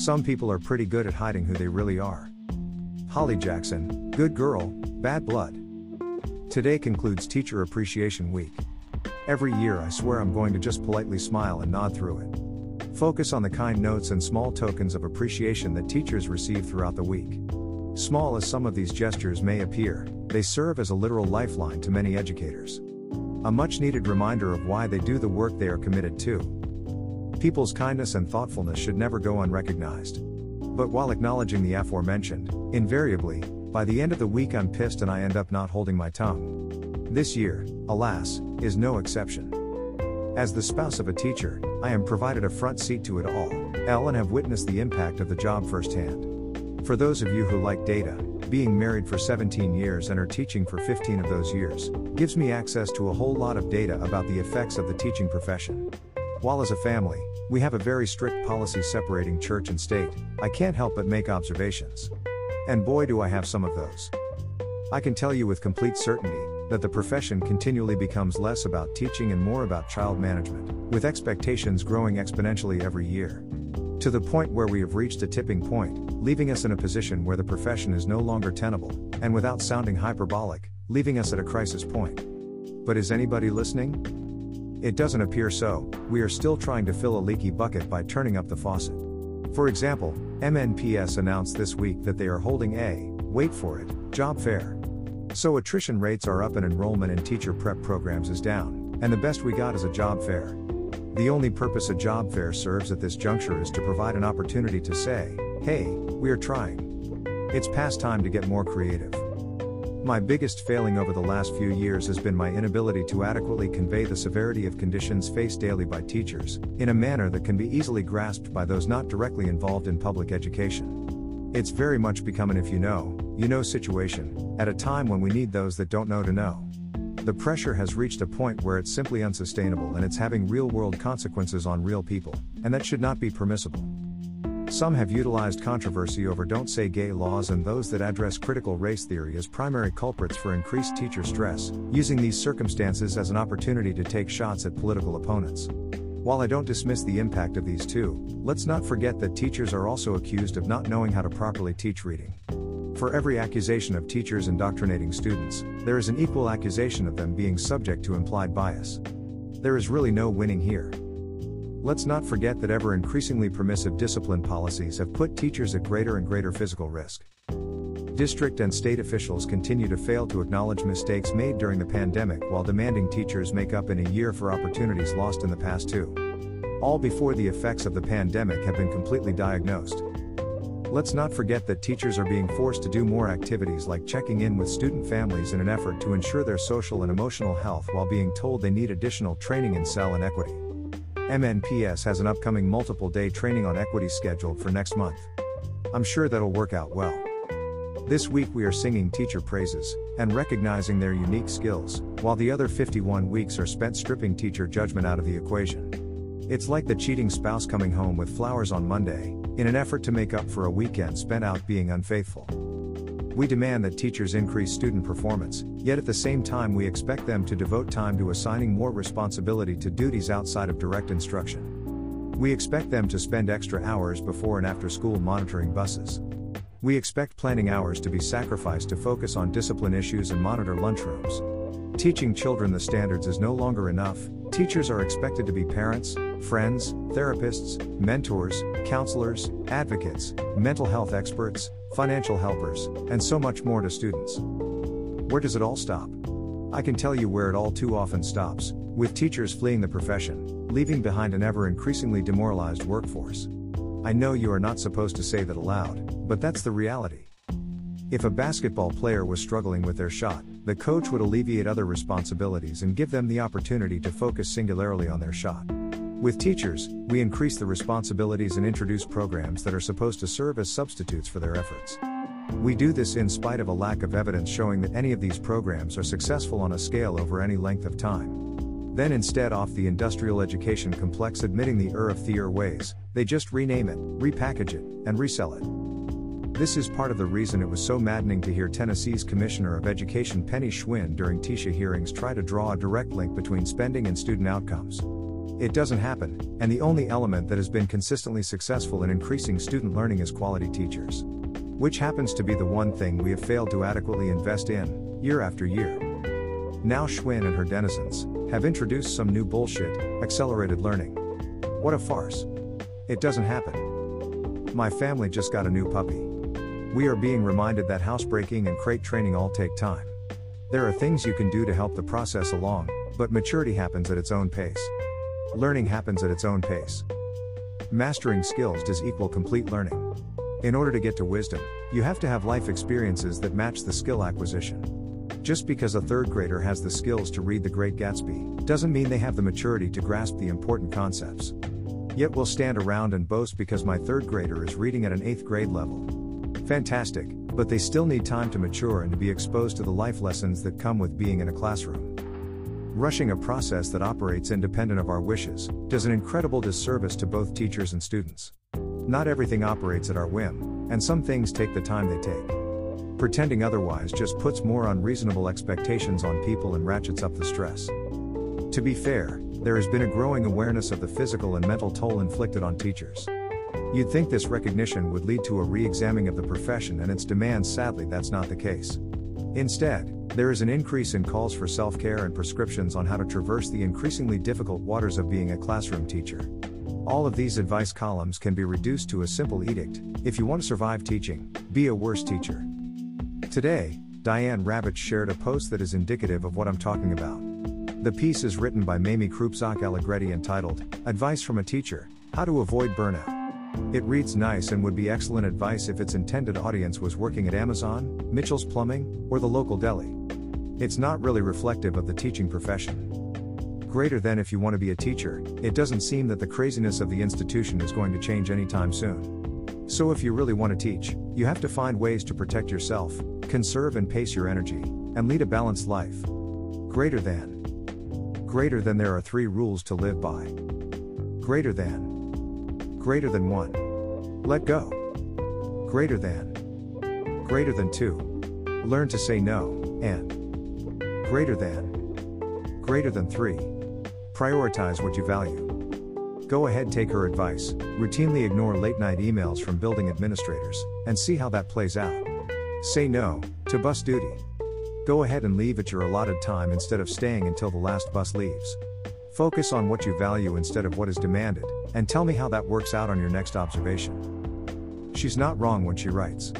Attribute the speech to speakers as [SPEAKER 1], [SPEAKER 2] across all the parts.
[SPEAKER 1] Some people are pretty good at hiding who they really are. Holly Jackson, good girl, bad blood. Today concludes Teacher Appreciation Week. Every year I swear I'm going to just politely smile and nod through it. Focus on the kind notes and small tokens of appreciation that teachers receive throughout the week. Small as some of these gestures may appear, they serve as a literal lifeline to many educators. A much needed reminder of why they do the work they are committed to. People's kindness and thoughtfulness should never go unrecognized. But while acknowledging the aforementioned, invariably, by the end of the week I'm pissed and I end up not holding my tongue. This year, alas, is no exception. As the spouse of a teacher, I am provided a front seat to it all, L and have witnessed the impact of the job firsthand. For those of you who like data, being married for 17 years and are teaching for 15 of those years, gives me access to a whole lot of data about the effects of the teaching profession. While as a family, we have a very strict policy separating church and state, I can't help but make observations. And boy do I have some of those. I can tell you with complete certainty that the profession continually becomes less about teaching and more about child management, with expectations growing exponentially every year. To the point where we have reached a tipping point, leaving us in a position where the profession is no longer tenable, and without sounding hyperbolic, leaving us at a crisis point. But is anybody listening? It doesn't appear so, we are still trying to fill a leaky bucket by turning up the faucet. For example, MNPS announced this week that they are holding a, wait for it, job fair. So attrition rates are up and enrollment in teacher prep programs is down, and the best we got is a job fair. The only purpose a job fair serves at this juncture is to provide an opportunity to say, hey, we are trying. It's past time to get more creative. My biggest failing over the last few years has been my inability to adequately convey the severity of conditions faced daily by teachers, in a manner that can be easily grasped by those not directly involved in public education. It's very much become an if you know, you know situation, at a time when we need those that don't know to know. The pressure has reached a point where it's simply unsustainable and it's having real world consequences on real people, and that should not be permissible. Some have utilized controversy over don't say gay laws and those that address critical race theory as primary culprits for increased teacher stress, using these circumstances as an opportunity to take shots at political opponents. While I don't dismiss the impact of these two, let's not forget that teachers are also accused of not knowing how to properly teach reading. For every accusation of teachers indoctrinating students, there is an equal accusation of them being subject to implied bias. There is really no winning here. Let's not forget that ever increasingly permissive discipline policies have put teachers at greater and greater physical risk. District and state officials continue to fail to acknowledge mistakes made during the pandemic while demanding teachers make up in a year for opportunities lost in the past too. All before the effects of the pandemic have been completely diagnosed. Let's not forget that teachers are being forced to do more activities like checking in with student families in an effort to ensure their social and emotional health while being told they need additional training in SEL and equity. MNPS has an upcoming multiple day training on equity scheduled for next month. I'm sure that'll work out well. This week we are singing teacher praises and recognizing their unique skills, while the other 51 weeks are spent stripping teacher judgment out of the equation. It's like the cheating spouse coming home with flowers on Monday, in an effort to make up for a weekend spent out being unfaithful. We demand that teachers increase student performance, yet at the same time, we expect them to devote time to assigning more responsibility to duties outside of direct instruction. We expect them to spend extra hours before and after school monitoring buses. We expect planning hours to be sacrificed to focus on discipline issues and monitor lunchrooms. Teaching children the standards is no longer enough, teachers are expected to be parents, friends, therapists, mentors, counselors, advocates, mental health experts, financial helpers, and so much more to students. Where does it all stop? I can tell you where it all too often stops with teachers fleeing the profession, leaving behind an ever increasingly demoralized workforce. I know you are not supposed to say that aloud, but that's the reality. If a basketball player was struggling with their shot, the coach would alleviate other responsibilities and give them the opportunity to focus singularly on their shot. With teachers, we increase the responsibilities and introduce programs that are supposed to serve as substitutes for their efforts. We do this in spite of a lack of evidence showing that any of these programs are successful on a scale over any length of time. Then instead off the industrial education complex admitting the er of theer ways, they just rename it, repackage it, and resell it. This is part of the reason it was so maddening to hear Tennessee's Commissioner of Education Penny Schwinn during TISA hearings try to draw a direct link between spending and student outcomes. It doesn't happen, and the only element that has been consistently successful in increasing student learning is quality teachers. Which happens to be the one thing we have failed to adequately invest in, year after year. Now Schwinn and her denizens have introduced some new bullshit, accelerated learning. What a farce. It doesn't happen. My family just got a new puppy. We are being reminded that housebreaking and crate training all take time. There are things you can do to help the process along, but maturity happens at its own pace. Learning happens at its own pace. Mastering skills does equal complete learning. In order to get to wisdom, you have to have life experiences that match the skill acquisition. Just because a third grader has the skills to read The Great Gatsby, doesn't mean they have the maturity to grasp the important concepts. Yet we'll stand around and boast because my third grader is reading at an eighth grade level. Fantastic, but they still need time to mature and to be exposed to the life lessons that come with being in a classroom. Rushing a process that operates independent of our wishes does an incredible disservice to both teachers and students. Not everything operates at our whim, and some things take the time they take. Pretending otherwise just puts more unreasonable expectations on people and ratchets up the stress. To be fair, there has been a growing awareness of the physical and mental toll inflicted on teachers. You'd think this recognition would lead to a re examining of the profession and its demands, sadly, that's not the case. Instead, there is an increase in calls for self care and prescriptions on how to traverse the increasingly difficult waters of being a classroom teacher. All of these advice columns can be reduced to a simple edict if you want to survive teaching, be a worse teacher. Today, Diane Ravitch shared a post that is indicative of what I'm talking about. The piece is written by Mamie Krupczak Allegretti entitled, Advice from a Teacher How to Avoid Burnout. It reads nice and would be excellent advice if its intended audience was working at Amazon, Mitchell's Plumbing, or the local deli. It's not really reflective of the teaching profession. Greater than if you want to be a teacher, it doesn't seem that the craziness of the institution is going to change anytime soon. So, if you really want to teach, you have to find ways to protect yourself, conserve and pace your energy, and lead a balanced life. Greater than. Greater than there are three rules to live by. Greater than Greater than 1. Let go. Greater than. Greater than 2. Learn to say no, and. Greater than. Greater than 3. Prioritize what you value. Go ahead, take her advice, routinely ignore late night emails from building administrators, and see how that plays out. Say no to bus duty. Go ahead and leave at your allotted time instead of staying until the last bus leaves. Focus on what you value instead of what is demanded, and tell me how that works out on your next observation. She's not wrong when she writes.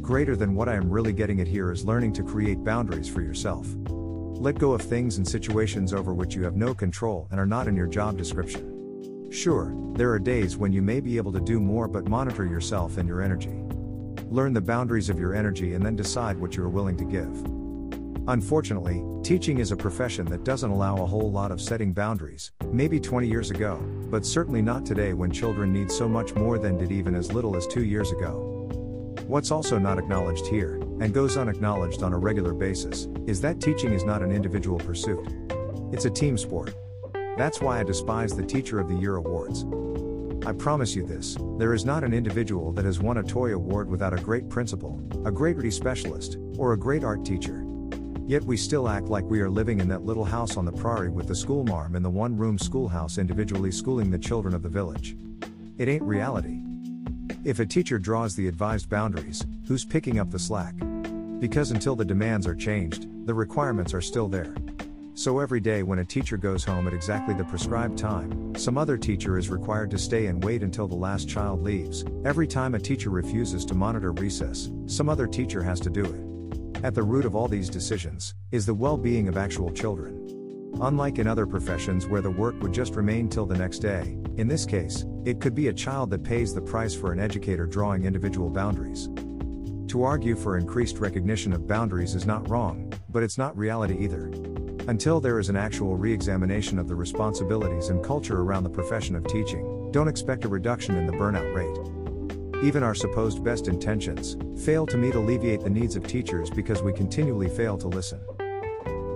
[SPEAKER 1] Greater than what I am really getting at here is learning to create boundaries for yourself. Let go of things and situations over which you have no control and are not in your job description. Sure, there are days when you may be able to do more, but monitor yourself and your energy. Learn the boundaries of your energy and then decide what you are willing to give. Unfortunately, teaching is a profession that doesn't allow a whole lot of setting boundaries, maybe 20 years ago, but certainly not today when children need so much more than did even as little as two years ago. What's also not acknowledged here, and goes unacknowledged on a regular basis, is that teaching is not an individual pursuit. It's a team sport. That's why I despise the Teacher of the Year awards. I promise you this there is not an individual that has won a TOY award without a great principal, a great RD specialist, or a great art teacher. Yet we still act like we are living in that little house on the prairie with the schoolmarm in the one room schoolhouse individually schooling the children of the village. It ain't reality. If a teacher draws the advised boundaries, who's picking up the slack? Because until the demands are changed, the requirements are still there. So every day when a teacher goes home at exactly the prescribed time, some other teacher is required to stay and wait until the last child leaves. Every time a teacher refuses to monitor recess, some other teacher has to do it. At the root of all these decisions is the well being of actual children. Unlike in other professions where the work would just remain till the next day, in this case, it could be a child that pays the price for an educator drawing individual boundaries. To argue for increased recognition of boundaries is not wrong, but it's not reality either. Until there is an actual re examination of the responsibilities and culture around the profession of teaching, don't expect a reduction in the burnout rate. Even our supposed best intentions fail to meet alleviate the needs of teachers because we continually fail to listen.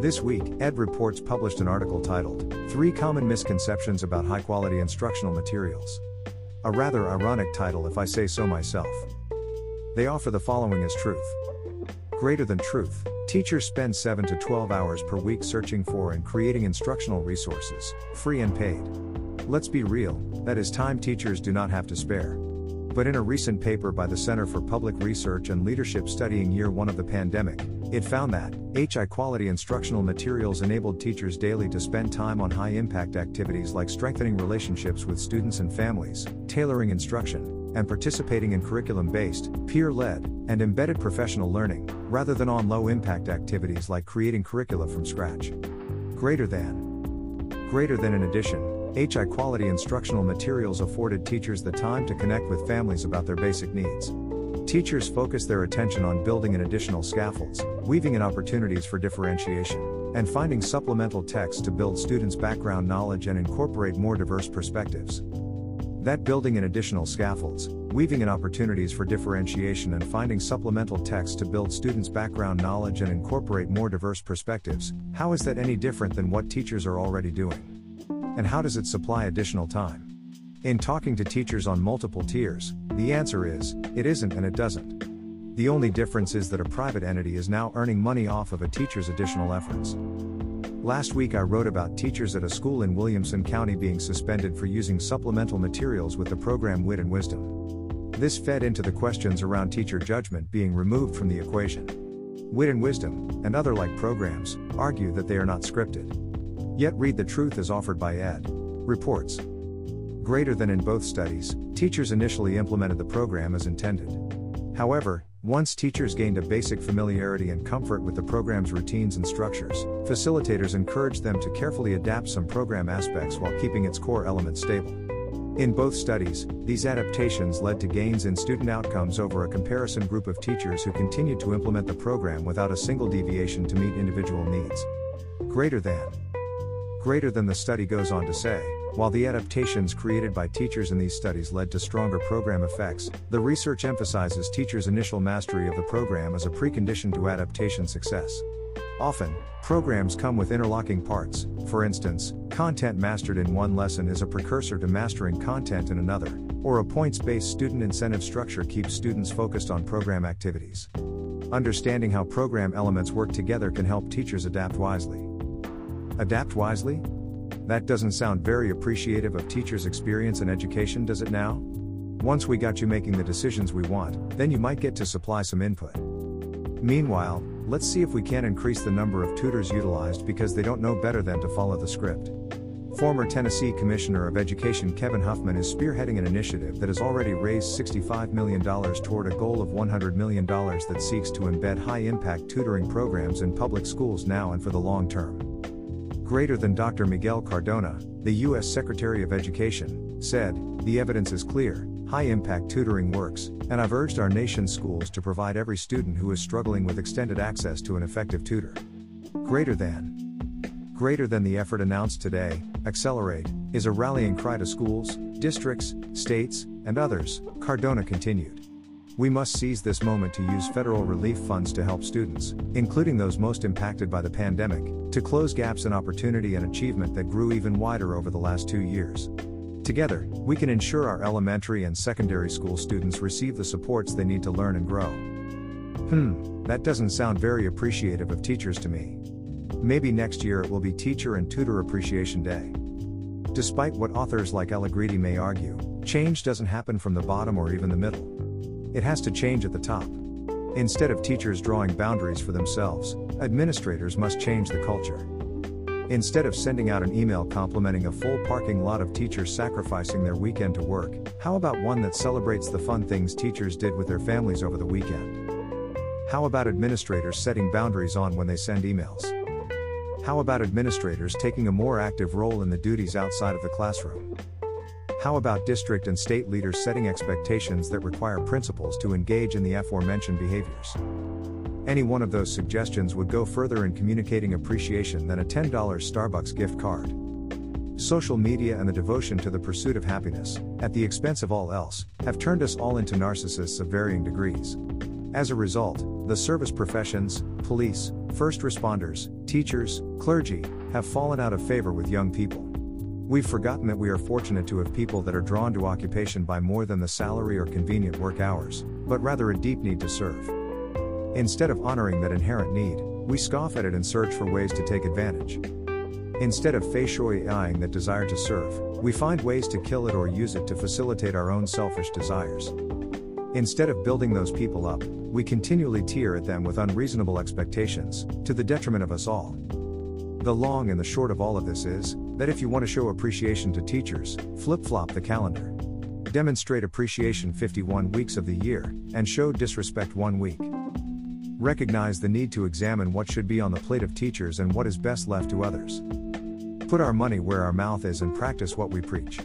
[SPEAKER 1] This week, Ed Reports published an article titled, Three Common Misconceptions About High Quality Instructional Materials. A rather ironic title if I say so myself. They offer the following as truth. Greater than truth, Teachers spend 7 to 12 hours per week searching for and creating instructional resources, free and paid. Let's be real, that is time teachers do not have to spare. But in a recent paper by the Center for Public Research and Leadership studying year one of the pandemic, it found that HI quality instructional materials enabled teachers daily to spend time on high impact activities like strengthening relationships with students and families, tailoring instruction, and participating in curriculum based, peer led, and embedded professional learning, rather than on low impact activities like creating curricula from scratch. Greater than. Greater than in addition, HI quality instructional materials afforded teachers the time to connect with families about their basic needs. Teachers focus their attention on building in additional scaffolds, weaving in opportunities for differentiation, and finding supplemental texts to build students' background knowledge and incorporate more diverse perspectives. That building in additional scaffolds, weaving in opportunities for differentiation, and finding supplemental texts to build students' background knowledge and incorporate more diverse perspectives, how is that any different than what teachers are already doing? And how does it supply additional time? In talking to teachers on multiple tiers, the answer is, it isn't and it doesn't. The only difference is that a private entity is now earning money off of a teacher's additional efforts. Last week I wrote about teachers at a school in Williamson County being suspended for using supplemental materials with the program Wit and Wisdom. This fed into the questions around teacher judgment being removed from the equation. Wit and Wisdom, and other like programs, argue that they are not scripted. Yet read the truth as offered by Ed. Reports. Greater than in both studies, teachers initially implemented the program as intended. However, once teachers gained a basic familiarity and comfort with the program's routines and structures, facilitators encouraged them to carefully adapt some program aspects while keeping its core elements stable. In both studies, these adaptations led to gains in student outcomes over a comparison group of teachers who continued to implement the program without a single deviation to meet individual needs. Greater than greater than the study goes on to say. While the adaptations created by teachers in these studies led to stronger program effects, the research emphasizes teachers' initial mastery of the program as a precondition to adaptation success. Often, programs come with interlocking parts, for instance, content mastered in one lesson is a precursor to mastering content in another, or a points based student incentive structure keeps students focused on program activities. Understanding how program elements work together can help teachers adapt wisely. Adapt wisely? That doesn't sound very appreciative of teachers' experience and education, does it now? Once we got you making the decisions we want, then you might get to supply some input. Meanwhile, let's see if we can increase the number of tutors utilized because they don't know better than to follow the script. Former Tennessee Commissioner of Education Kevin Huffman is spearheading an initiative that has already raised $65 million toward a goal of $100 million that seeks to embed high impact tutoring programs in public schools now and for the long term greater than Dr. Miguel Cardona, the U.S. Secretary of Education, said, The evidence is clear, high impact tutoring works, and I've urged our nation's schools to provide every student who is struggling with extended access to an effective tutor. Greater than. Greater than the effort announced today, Accelerate, is a rallying cry to schools, districts, states, and others, Cardona continued. We must seize this moment to use federal relief funds to help students, including those most impacted by the pandemic, to close gaps in opportunity and achievement that grew even wider over the last two years. Together, we can ensure our elementary and secondary school students receive the supports they need to learn and grow. Hmm, that doesn't sound very appreciative of teachers to me. Maybe next year it will be Teacher and Tutor Appreciation Day. Despite what authors like Allegretti may argue, change doesn't happen from the bottom or even the middle. It has to change at the top. Instead of teachers drawing boundaries for themselves, administrators must change the culture. Instead of sending out an email complimenting a full parking lot of teachers sacrificing their weekend to work, how about one that celebrates the fun things teachers did with their families over the weekend? How about administrators setting boundaries on when they send emails? How about administrators taking a more active role in the duties outside of the classroom? How about district and state leaders setting expectations that require principals to engage in the aforementioned behaviors? Any one of those suggestions would go further in communicating appreciation than a $10 Starbucks gift card. Social media and the devotion to the pursuit of happiness, at the expense of all else, have turned us all into narcissists of varying degrees. As a result, the service professions, police, first responders, teachers, clergy, have fallen out of favor with young people. We've forgotten that we are fortunate to have people that are drawn to occupation by more than the salary or convenient work hours, but rather a deep need to serve. Instead of honoring that inherent need, We scoff at it and search for ways to take advantage. Instead of fei shuiing that desire to serve, we find ways to kill it or use it to facilitate our own selfish desires. Instead of building those people up, we continually tear at them with unreasonable expectations, to the detriment of us all. The long and the short of all of this is that if you want to show appreciation to teachers, flip flop the calendar. Demonstrate appreciation 51 weeks of the year, and show disrespect one week. Recognize the need to examine what should be on the plate of teachers and what is best left to others. Put our money where our mouth is and practice what we preach.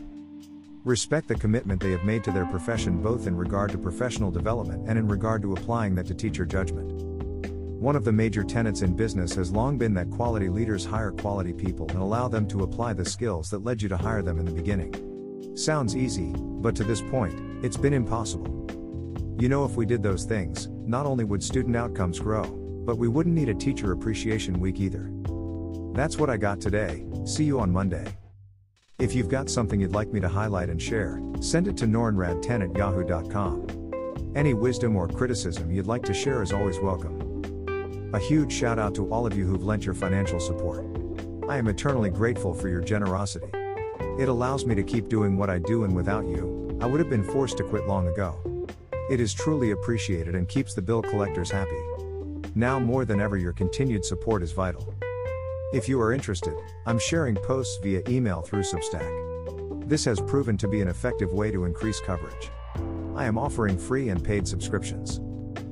[SPEAKER 1] Respect the commitment they have made to their profession both in regard to professional development and in regard to applying that to teacher judgment. One of the major tenets in business has long been that quality leaders hire quality people and allow them to apply the skills that led you to hire them in the beginning. Sounds easy, but to this point, it's been impossible. You know, if we did those things, not only would student outcomes grow, but we wouldn't need a Teacher Appreciation Week either. That's what I got today, see you on Monday. If you've got something you'd like me to highlight and share, send it to norinrad10 at yahoo.com. Any wisdom or criticism you'd like to share is always welcome. A huge shout out to all of you who've lent your financial support. I am eternally grateful for your generosity. It allows me to keep doing what I do, and without you, I would have been forced to quit long ago. It is truly appreciated and keeps the bill collectors happy. Now more than ever, your continued support is vital. If you are interested, I'm sharing posts via email through Substack. This has proven to be an effective way to increase coverage. I am offering free and paid subscriptions.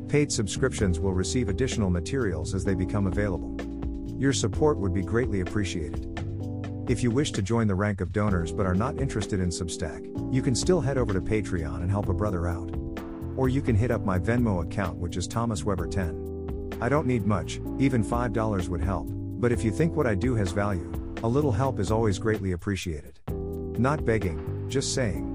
[SPEAKER 1] Paid subscriptions will receive additional materials as they become available. Your support would be greatly appreciated. If you wish to join the rank of donors but are not interested in Substack, you can still head over to Patreon and help a brother out. Or you can hit up my Venmo account, which is Thomas Weber 10. I don't need much, even $5 would help, but if you think what I do has value, a little help is always greatly appreciated. Not begging, just saying.